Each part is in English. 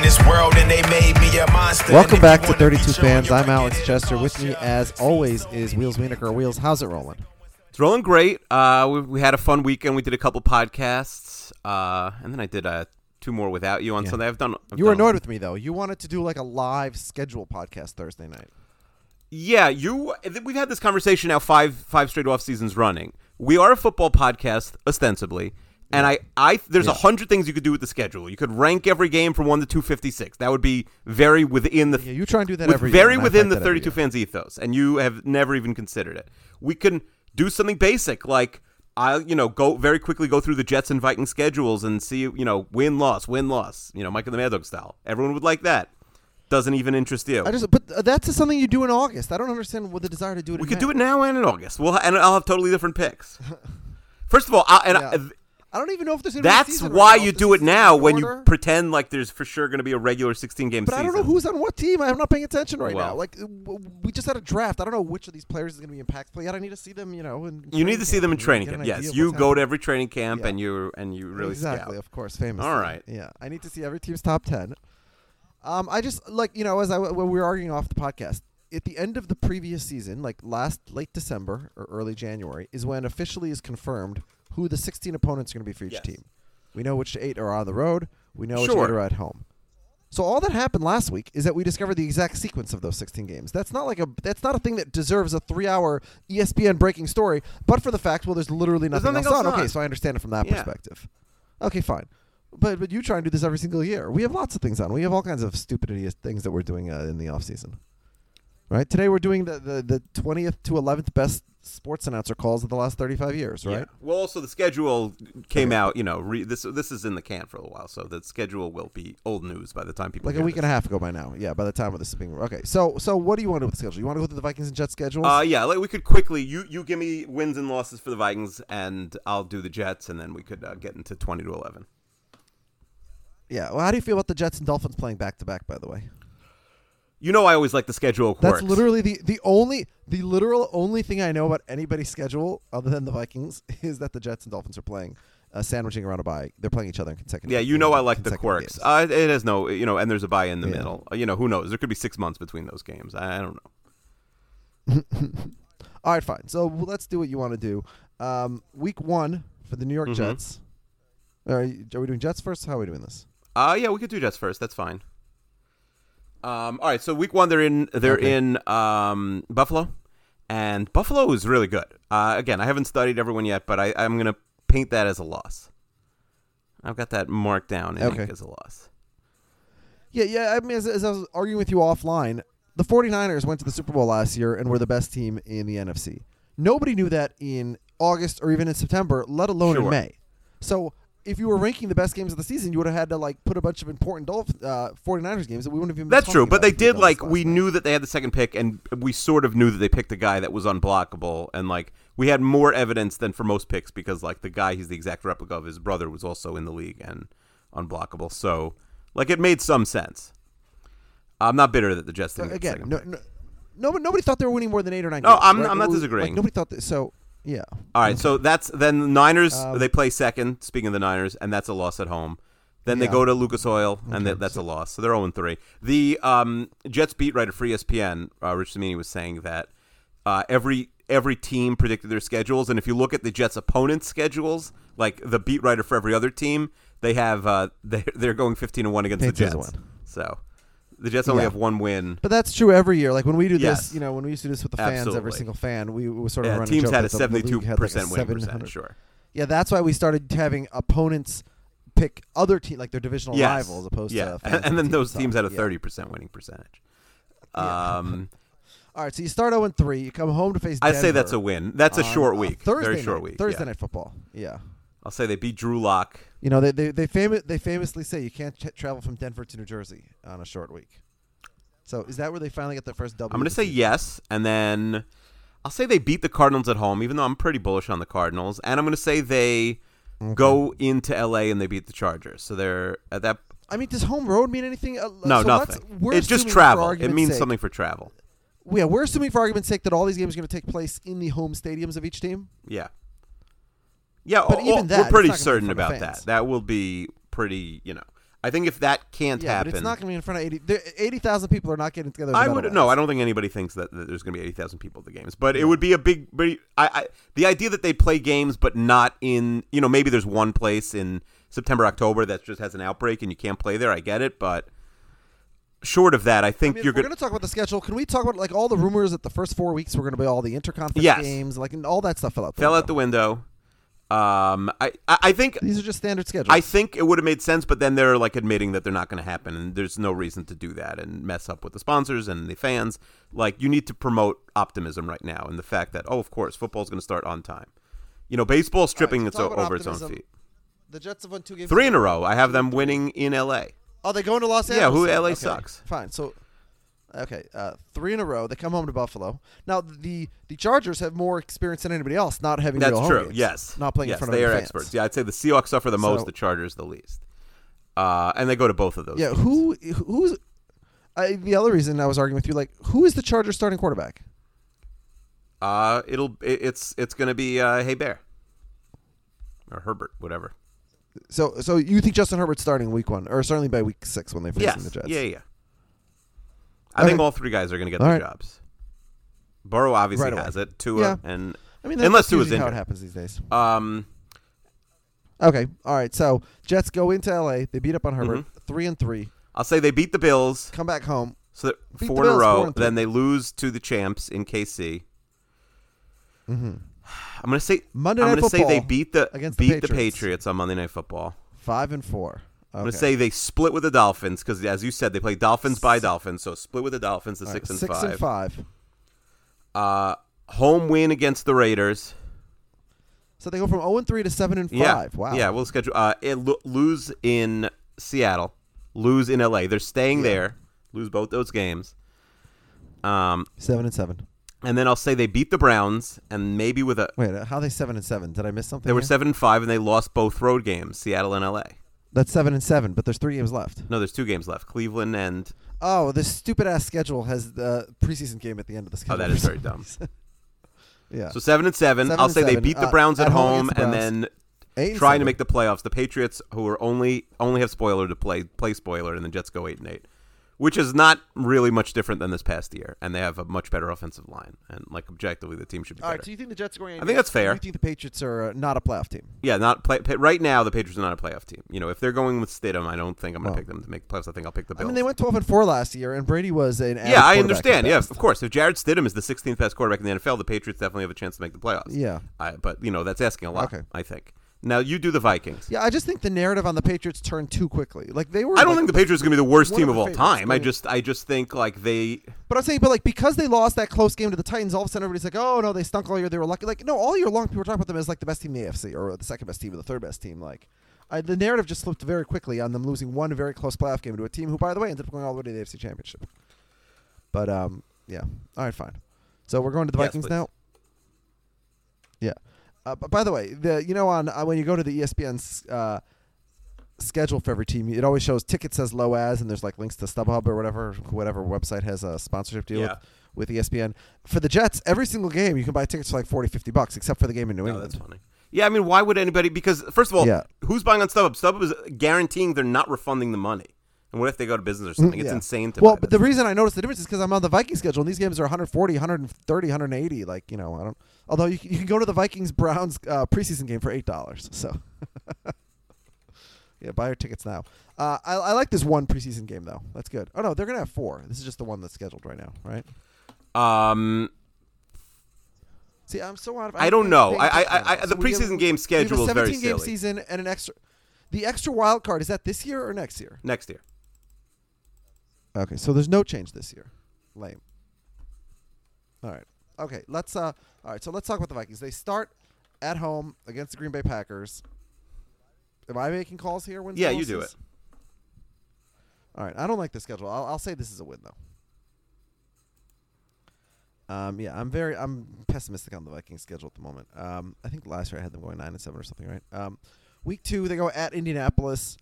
In this world and they made me a monster. Welcome back to 32 Fans. I'm. Alex Chester. With me, as always, is Wheels Wienerker. Wheels, how's it rolling? It's rolling great. Uh, we, we had a fun weekend. We did a couple podcasts, uh, and then I did uh, two more without you on Yeah. Sunday. I've done. I've You were annoyed with me though. You wanted to do like a live schedule podcast Thursday night. Yeah, you. We've had this conversation now five five straight off seasons running. We are a football podcast ostensibly, and I I there's a hundred things you could do with the schedule. You could rank every game from one to two fifty six. That would be very within the Yeah, you try and do that with- every very year, within the 32 fans ethos, and you have never even considered it. We can do something basic like I, you know, go very quickly go through the Jets and Vikings schedules and see, you know, win loss, win loss, you know, Mike and the Mad Dog style. Everyone would like that. Doesn't even interest you. I just, but that's something you do in August. I don't understand what the desire to do it. we could May. do it now and in August. We'll and I'll have totally different picks. First of all, I, and I- Yeah. I don't even know if there's. gonna be a that's why right you do it now when you pretend like there's for sure going to be a regular 16 game But season. I don't know who's on what team. I'm not paying attention right now. Like we just had a draft. I don't know which of these players is going to be impactful yet. I need to see them. You know, in You need to see them in training camp. Yes, you go to every training camp Yeah. and you and you really exactly, scout. of course, famous. All right. Yeah, I need to see every team's top ten. Um, I just like you know as I when we were arguing off the podcast at the end of the previous season, like last late December or early January, is when officially is confirmed who the 16 opponents are going to be for each Yes. team. We know which eight are on the road. We know which eight are at home. So all that happened last week is that we discovered the exact sequence of those 16 games. That's not like a that's not a thing that deserves a 3-hour E ESPN breaking story, but for the fact well there's literally There's nothing, nothing else else on. Okay, so I understand it from that Yeah. perspective. Okay, fine. But but you try and do this every single year. We have lots of things on. We have all kinds of stupid things that we're doing uh, in the off season. Right? Today we're doing the, the, the 20th to 11th best sports announcer calls of the last 35 years, right? Yeah. Well, also the schedule came out. You know, re, this this is in the can for a while, so the schedule will be old news by the time people Like a week this. and a half ago by now. Yeah, by the time of this is being okay. So so what do you want to do with the schedule? You want to go through the Vikings and Jets schedule? Uh, yeah, like we could quickly. You you give me wins and losses for the Vikings, and I'll do the Jets, and then we could uh, get into twenty to eleven. yeah. Well, how do you feel about the Jets and Dolphins playing back to back? By the way, You know, I always like the schedule. quirks. That's literally the the only the literal only thing I know about anybody's schedule other than the Vikings is that the Jets and Dolphins are playing uh, sandwiching around a bye. They're playing each other in consecutive. Yeah, you know I like the quirks. Uh, it has no, you know, and there's a bye in the Yeah. middle. Uh, You know, who knows? There could be six months between those games. I, I don't know. All right, fine. So let's do what you want to do. Um, week one for the New York Mhm. Jets. Are, are we doing Jets first? How are we doing this? Uh yeah, we could do Jets first. That's fine. Um, all right, so week one they're in they're Okay. in um, Buffalo, and Buffalo is really good. Uh, again, I haven't studied everyone yet, but I, I'm gonna paint that as a loss. I've got that marked down in Okay. as a loss. Yeah, yeah. I mean, as, as I was arguing with you offline, the 49ers went to the Super Bowl last year and were the best team in the NFC. Nobody knew that in August or even in September, let alone in May. So if you were ranking the best games of the season, you would have had to like put a bunch of important Dolph- uh, 49ers games that we wouldn't have even. That's true, but they if we had did like we night. knew that they had the second pick, and we sort of knew that they picked a guy that was unblockable, and like we had more evidence than for most picks because like the guy he's the exact replica of his brother was also in the league and unblockable. So like it made some sense. I'm not bitter that the Jets didn't the again, no, no, nobody, nobody thought they were winning more than eight or nine. No, games, I'm- right? I'm not disagreeing. Like, nobody thought that. So yeah, All right, so that's then the Niners Um, they play second. Speaking of the Niners, and that's a loss at home. Then they go to Lucas Oil, and Okay, that, that's a loss. So they're 0 3. The um, Jets beat writer for ESPN, uh, Rich Cimini, was saying that uh, every every team predicted their schedules, and if you look at the Jets' opponents' schedules, like the beat writer for every other team, they have uh, they they're going 15 and one against the Jets. win. So the Jets only Yeah. have one win. But that's true every year. Like when we do Yes. this, you know, when we used to do this with the fans, every single fan, we, we sort of Yeah, run teams joke had a that the- the league 72 had, like, a percent winning 700 percentage. Sure. Yeah, that's why we started having opponents pick other team like their divisional Yes. rivals opposed yeah. to and, and then those teams had a yeah. thirty percent winning percentage. Um, All right, so you start 0 3. You come home to face. I'd say that's a win. That's a short uh, week. Thursday Very short night, week. Thursday yeah. night football. Yeah. I'll say they beat Drew Lock. You know they they they, famo- they famously say you can't ch- travel from Denver to New Jersey on a short week. So is that where they finally get their first double? I'm going to say yes, and then I'll say they beat the Cardinals at home, even though I'm pretty bullish on the Cardinals. And I'm going to say they go into LA and they beat the Chargers. So they're at that. I mean, does home road mean anything? Uh, No, so nothing. It's just travel. It means sake- something for travel. Yeah, we're assuming for argument's sake that all these games are going to take place in the home stadiums of each team. Yeah. Yeah, But even that, we're pretty not gonna be in certain about fans. that. That will be pretty, you know. I think if that can't yeah, happen, but it's not going to be in front of 80 there- 80,000 people are not getting together. I would no. I don't think anybody thinks that, that there's going to be eighty thousand people at the games, but it would be a big. I, I the idea that they play games, but not in you know maybe there's one place in September October that just has an outbreak and you can't play there. I get it, but short of that, I I think mean, you're going going to talk about the schedule. Can we talk about like all the rumors that the first four weeks were going to be all the interconference Yes. games, like and all that stuff fell out. The fell window. out the window. Um, I, I think These are just standard schedules. I think it would have made sense, but then they're like admitting that they're not going to happen, and there's no reason to do that and mess up with the sponsors and the fans. Like you need to promote optimism right now, and the fact that oh, of course, football's going to start on time. You know, baseball's tripping so its talk o- about over its own feet. the Jets have won two games. Three in a row. I have them winning in L.A. Oh, they go into Los Angeles. Yeah, who- LA Okay, sucks. Fine. So, okay, uh, three in a row. They come home to Buffalo. Now the the Chargers have more experience than anybody else, not having That's real true. games. Yes, not playing yes, in front they of are fans. experts. Yeah, I'd say the Seahawks suffer the most, the Chargers the least, uh, and they go to both of those. Yeah. games. Who who's I, the other reason I was arguing with you? Like, who is the Chargers starting quarterback? Uh, it'll it, it's it's going to be uh, Hey Bear or Herbert, whatever. So so you think Justin Herbert's starting week one, or certainly by week six when they face Yes. the Jets? Yeah, yeah. I think all three guys are going to get All their right. jobs. Burrow obviously Right has it. Tua Yeah. and I mean, unless Tua's usually how it injured. happens these days. Um, Okay. All right. So Jets go into L.A. They beat up on Herbert, Mm-hmm. three and three. I'll say they beat the Bills, Come back home. so the four in a row. four and three. then they lose to the champs in KC. I'm going to say Mm-hmm. Monday I'm Night gonna say they beat the against beat the Patriots. Patriots on Monday Night Football. Five and four. I'm going to say they split with the Dolphins because, as you said, they play Dolphins by Dolphins. So split with the Dolphins, the All six right, and six five. and five. Uh, home win against the Raiders. So they go from zero and three to seven and Yeah. five. Wow. Yeah, we'll schedule. Uh, it, lo- lose in Seattle, lose in LA. They're staying there. Lose both those games. Um, seven and seven. and then I'll say they beat the Browns, and maybe with a Wait, how are they seven and seven? Did I miss something? they were here? seven and five, and they lost both road games, Seattle and LA. That's seven and seven, but there's three games left. No, there's two games left, Cleveland and Oh, this stupid ass schedule has the preseason game at the end of the schedule. oh, that is very dumb. yeah. So seven and seven. Seven I'll and say they seven. beat the Uh, Browns at at, home home, against the and Browns. then Eight and trying seven. to make the playoffs. The Patriots, who are only only have spoiler to play play spoiler, and the Jets go eight and eight, which is not really much different than this past year. And they have a much better offensive line, and like objectively, the team should be All better. right. So you think the Jets are going? I think that's fair. You think the Patriots are uh, not a playoff team? yeah, not play, pa- right now. The Patriots are not a playoff team. You know, if they're going with Stidham, I don't think I'm going to Well. pick them to make the playoffs. I think I'll pick the I mean, they went twelve and four last year, and Brady was an yeah, I understand. Yeah, of course. If Jarrett Stidham is the 16th best quarterback in the NFL, the Patriots definitely have a chance to make the playoffs. Yeah. I, but you know, that's asking a lot. Okay. I think. Now you do the Vikings. Yeah, I just think the narrative on the Patriots turned too quickly. Like they were. I don't like, think the Patriots are going to be the worst team of all time. I just, I just think like they. But I'm saying, but like because they lost that close game to the Titans, all of a sudden everybody's like, "Oh no, they stunk all year. They were lucky." Like no, all year long people were talking about them as like the best team in the AFC or the second best team or the third best team. Like I, the narrative just slipped very quickly on them losing one very close playoff game to a team who, by the way, ended up going all the way to the AFC Championship. But um, yeah, all right, fine. So we're going to the Yes, Vikings please. now. Yeah. Uh, but by the way, the you know on uh, when you go to the ESPN uh, schedule for every team, it always shows ticket says low as, and there's like links to StubHub or whatever whatever website has a sponsorship deal Yeah. with, with ESPN. For the Jets, every single game you can buy tickets for like 40, 50 bucks, except for the game in New No, England. that's funny. Yeah, I mean, why would anybody? Because first of all, Yeah. who's buying on StubHub? StubHub is guaranteeing they're not refunding the money. And what if they go to business or something? It's Mm, Yeah. insane to Well, but the reason I noticed the difference is because I'm on the Viking schedule, and these games are 140, 130, 180. Like you know, I don't. Although you, can- you can go to the Vikings Browns uh, preseason game for eight dollars. So, yeah, buy your tickets now. Uh, I, I like this one preseason game though. That's good. Oh no, they're gonna have four. This is just the one that's scheduled right now, right? um, See, I'm so out of. I don't know. I- I- I- now. the we have- preseason game schedule have is a very 17 game season and an extra. The extra wild card is that this year or next year? next year. Okay, so there's no change this year. Lame. All right. Okay, let's uh all right, so let's talk about the Vikings. They start at home against the Green Bay Packers. Am I making calls here? And Yeah, you do it. All right, I don't like the schedule. I'll, I'll say this is a win though. Um, yeah, I'm very I'm pessimistic on the Vikings schedule at the moment. Um, I think last year I had them going nine and seven or something, right? Um, week two they go at Indianapolis.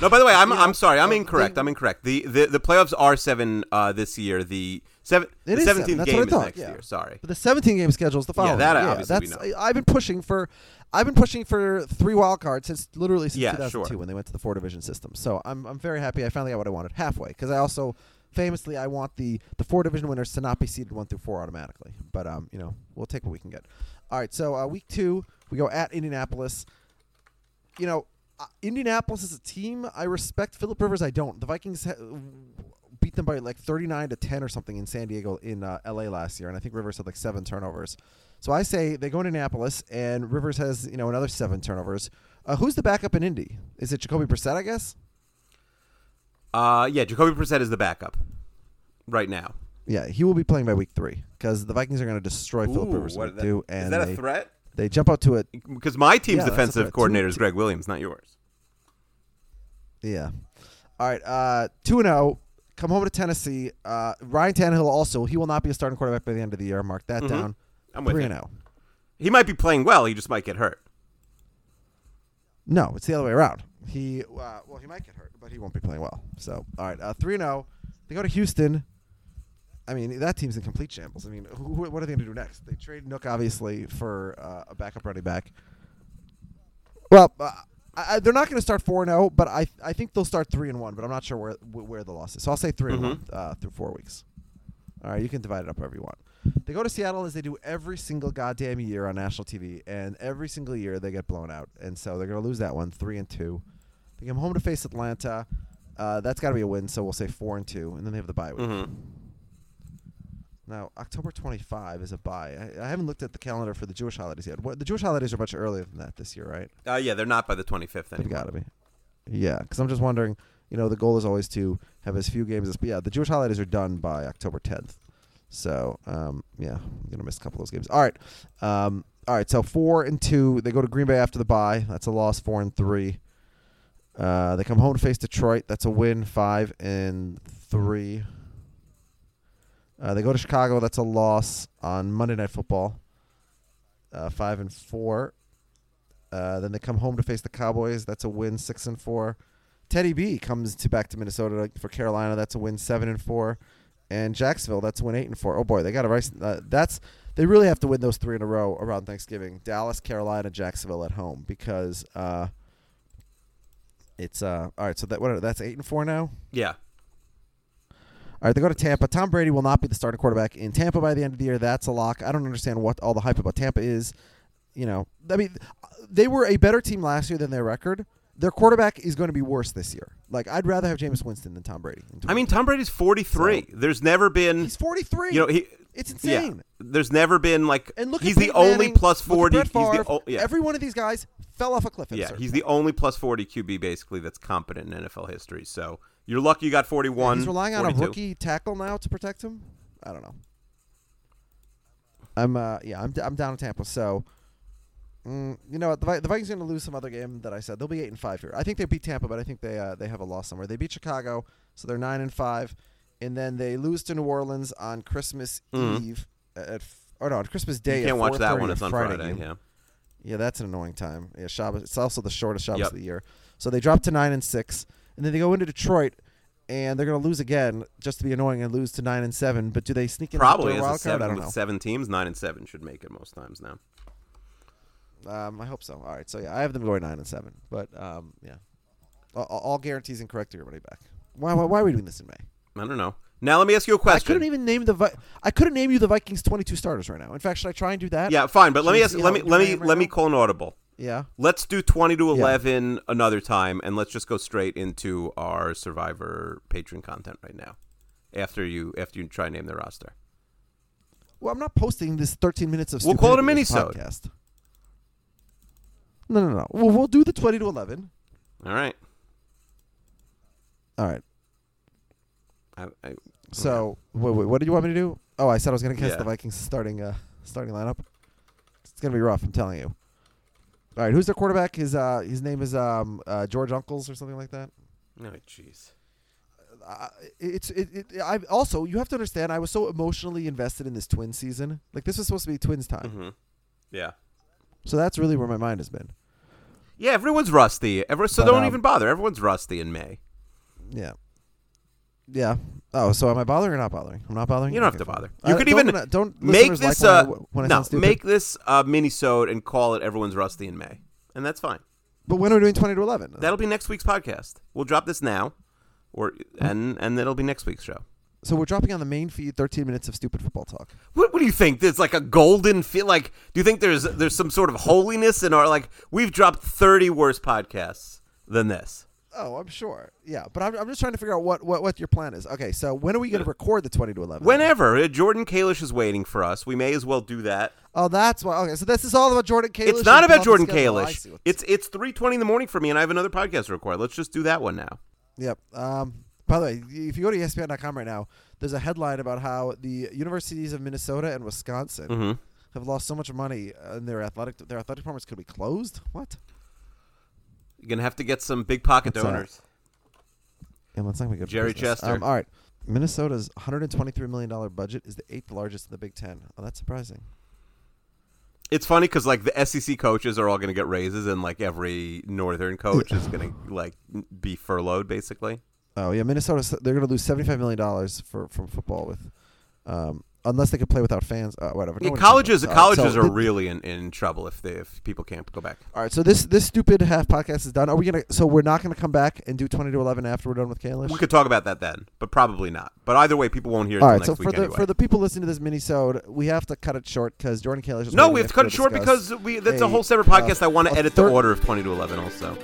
No, by the way, I'm I'm sorry, I'm incorrect. I'm incorrect. The, the the playoffs are seven uh, this year. The seven It the seventeenth game is next yeah. year. Sorry. But the 17 game schedule is the following. that yeah, obviously we that's know. I- I've been pushing for I've been pushing for three wild cards since literally since Yeah, 2002 sure. when they went to the four division system. So I'm I'm very happy I finally got what I wanted halfway because I also famously I want the the four division winners to not be seeded one through four automatically. But um you know we'll take what we can get. All right, so uh, week two we go at Indianapolis. You know. Uh, Indianapolis is a team I respect. Philip Rivers, I don't. The Vikings ha- beat them by like 39 to 10 or something in San Diego in uh, LA last year, and I think Rivers had like seven turnovers. So I say they go to Indianapolis, and Rivers has you know another seven turnovers. Uh, who's the backup in Indy? Is it Jacoby Brissett? I guess. Uh, yeah, Jacoby Brissett is the backup right now. Yeah, he will be playing by week three because the Vikings are going to destroy Philip Rivers what- do, and is that they, a threat? They jump out to it. Because my team's Yeah, defensive coordinator is Gregg Williams, not yours. Yeah. All right. Uh, two and zero. Come home to Tennessee. Uh, Ryan Tannehill also he will not be a starting quarterback by the end of the year. Mark that Mhm. down. I'm with Three you. and oh. zero. He might be playing well. He just might get hurt. No, it's the other way around. He uh, well, he might get hurt, but he won't be playing well. So, all right, uh, three and zero. They go to Houston. I mean, that team's in complete shambles. I mean, who, who- what are they going to do next? They trade Nuk obviously for uh, a backup running back. Well, uh, I, they're not going to start four and zero, but I I think they'll start three and one. But I'm not sure where where the loss is. So I'll say 3 and one uh, through four weeks. All right, you can divide it up however you want. They go to Seattle as they do every single goddamn year on national TV, and every single year they get blown out, and so they're going to lose that one, three and two. They come home to face Atlanta. Uh, that's got to be a win, so we'll say four and two, and then they have the bye week. Mhm. Now, October 25 is a bye. I, I haven't looked at the calendar for the Jewish holidays yet. What, the Jewish holidays are much earlier than that this year, right? Uh, yeah, they're not by the 25th They've got to be. Yeah, because I'm just wondering. You know, the goal is always to have as few games as. But yeah, the Jewish holidays are done by October 10th. So um, yeah, I'm gonna miss a couple of those games. All right, um, all right. So four and two. They go to Green Bay after the bye. That's a loss. Four and three. Uh, they come home to face Detroit. That's a win. Five and three. Uh, they go to Chicago. That's a loss on Monday Night Football. Uh, five and four. Uh, then they come home to face the Cowboys. That's a win, six and four. Teddy B comes to back to Minnesota for Carolina. That's a win, seven and four. And Jacksonville, that's a win, eight and four. Oh boy, they got a race. Uh, that's they really have to win those three in a row around Thanksgiving. Dallas, Carolina, Jacksonville at home because uh, it's uh all right. So that what that's eight and four now. Yeah. All right, they go to Tampa. Tom Brady will not be the starting quarterback in Tampa by the end of the year. That's a lock. I don't understand what all the hype about Tampa is. You know, I mean, they were a better team last year than their record. Their quarterback is going to be worse this year. Like, I'd rather have Jameis Winston than Tom Brady. I mean, Tom Brady's 43. So- There's never been. he's 43. You know, he. it's Yeah. insane. There's never been like. And look, he's the Peyton only Manning, plus look at 40. Brett He's the Favre. yeah. Every one of these guys fell off a cliff. Yeah, he's the only plus 40 QB basically that's competent in NFL history. So you're lucky you got 41. He's relying on a rookie tackle now to protect him. I don't know. I'm uh yeah I'm d- I'm down in Tampa. So, mm, you know what the, Vi- the Vikings are going to lose some other game that I said they'll be eight and five here. I think they beat Tampa, but I think they uh, they have a loss somewhere. They beat Chicago, so they're nine and five, and then they lose to New Orleans on Christmas Mhm. Eve at f- or no on Christmas Day. You can't at watch that one. It's on Friday Friday. Yeah. Yeah, that's an annoying time. Yeah, Shabbos. It's also the shortest Shabbos Yep. of the year. So they drop to nine and six, and then they go into Detroit, and they're going to lose again just to be annoying and lose to nine and seven. But do they sneak in Probably as wild a card? seven I don't with know. seven teams, nine and seven should make it most times now. Um, I hope so. All right, so yeah, I have them going nine and seven, but um, yeah, all, all guarantees incorrect to your back. Why, why? Why are we doing this in May? I don't know. Now let me ask you a question. I couldn't even name the. Vi- I couldn't name you the Vikings twenty-two starters right now. In fact, should I try and do that? yeah, fine, but let me ask. Let me let me let me call an audible. Yeah. Let's do twenty to eleven another time, and let's just go straight into our Survivor patron content right now. After you after you try and name the roster. Well, I'm not posting this 13 minutes of. We'll call it a mini-sode. podcast. No, no, no. Well, we'll do the 20 to 11. All right. All right. I, I, So, wait, wait, what did you want me to do? Oh, I said I was going to guess Yeah. the Vikings starting uh, starting lineup. It's going to be rough. I'm telling you. All right, who's their quarterback? His uh, his name is um, uh, George Uncles or something like that. no, jeez. uh, it's it, it I also you have to understand I was so emotionally invested in this twin season. Like this was supposed to be twins time. hmm Yeah. So that's really where my mind has been. Yeah, everyone's rusty. Ever, so But, don't um, even bother. Everyone's rusty in May. Yeah. Yeah. Oh, so am I bothering or not bothering? I'm not bothering. You don't have to bother. You Uh, could don't- even don't make this like uh when I, when no make this uh mini-sode and call it "Everyone's Rusty in May," and that's fine. But when are we doing twenty to eleven? That'll be next week's podcast. We'll drop this now, or and and it'll be next week's show. so we're dropping on the main feed thirteen minutes of stupid football talk. What, what do you think? There's like a golden feel. Like, do you think there's there's some sort of holiness in our like? We've dropped thirty worse podcasts than this. Oh, I'm sure. Yeah, but I'm, I'm just trying to figure out what, what, what your plan is. Okay, so when are we going to record the twenty to eleven? Whenever uh, Jordan Kalish is waiting for us, we may as well do that. Oh, that's why. Okay, so this is all about Jordan Kalish. it's not and about Jordan schedule. I Kalish. what- It's it's three twenty in the morning for me, and I have another podcast to record. Let's just do that one now. Yep. Um, by the way, if you go to ESPN.com right now, there's a headline about how the universities of Minnesota and Wisconsin hmm have lost so much money, uh, and their athletic their athletic departments could be closed. What? You're gonna have to get some big pocket What's that? donors. Yeah, well, it's not gonna be good. for Jerry business. Chester. Um, all right. Minnesota's 123 million dollar budget is the eighth largest in the Big Ten. Oh, that's surprising. It's funny because like the SEC coaches are all gonna get raises, and like every Northern coach is gonna like be furloughed, basically. Oh yeah, Minnesota. They're gonna lose 75 million dollars for from football with, um, unless they could play without fans. Uh, whatever. Yeah, colleges right, colleges so are really in, in trouble if they if people can't go back. All right, so this this stupid half podcast is done. Are we gonna? So we're not gonna come back and do 20 to 11 after we're done with Kalish. We could talk about that then, but probably not. But either way, people won't hear it All right, next so for the anyway. for the people listening to this mini-sode, we have to cut it short because Jordan Kalish. No, we have to cut it short because we that's a a, whole separate uh, podcast. I want to edit thir- the order of twenty to eleven also.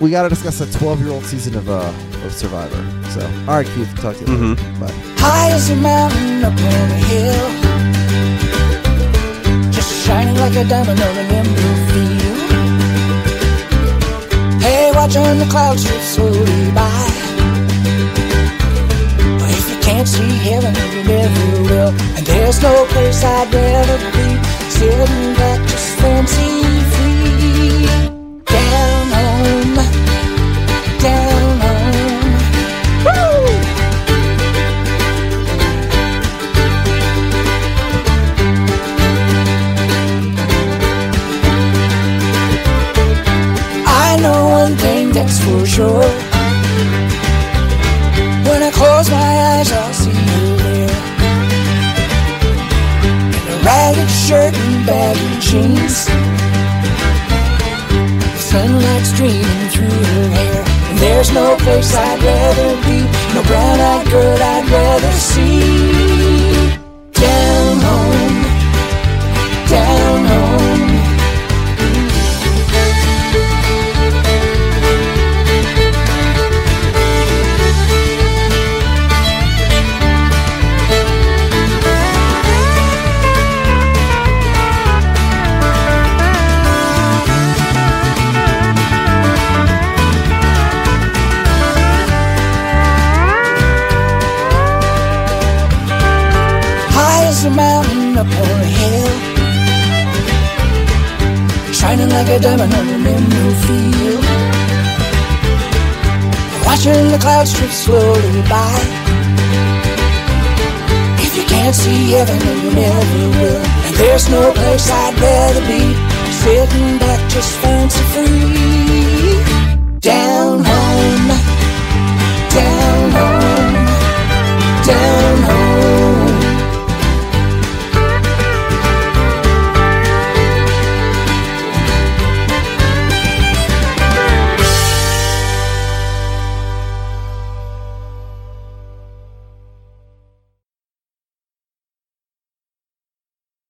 We got to discuss a 12-year-old season of uh of Survivor. So, all right, Keith, talk to you later. Mhm. Bye. High as a mountain up on a hill Just shining like a diamond on an emerald field Hey, watching the clouds drift slowly by But if you can't see heaven, you never will And there's no place I'd rather be Sitting back just fancy Watching the clouds drift slowly by. If you can't see heaven, then you never will. And there's no place I'd rather be. Sitting back just fancy free Down home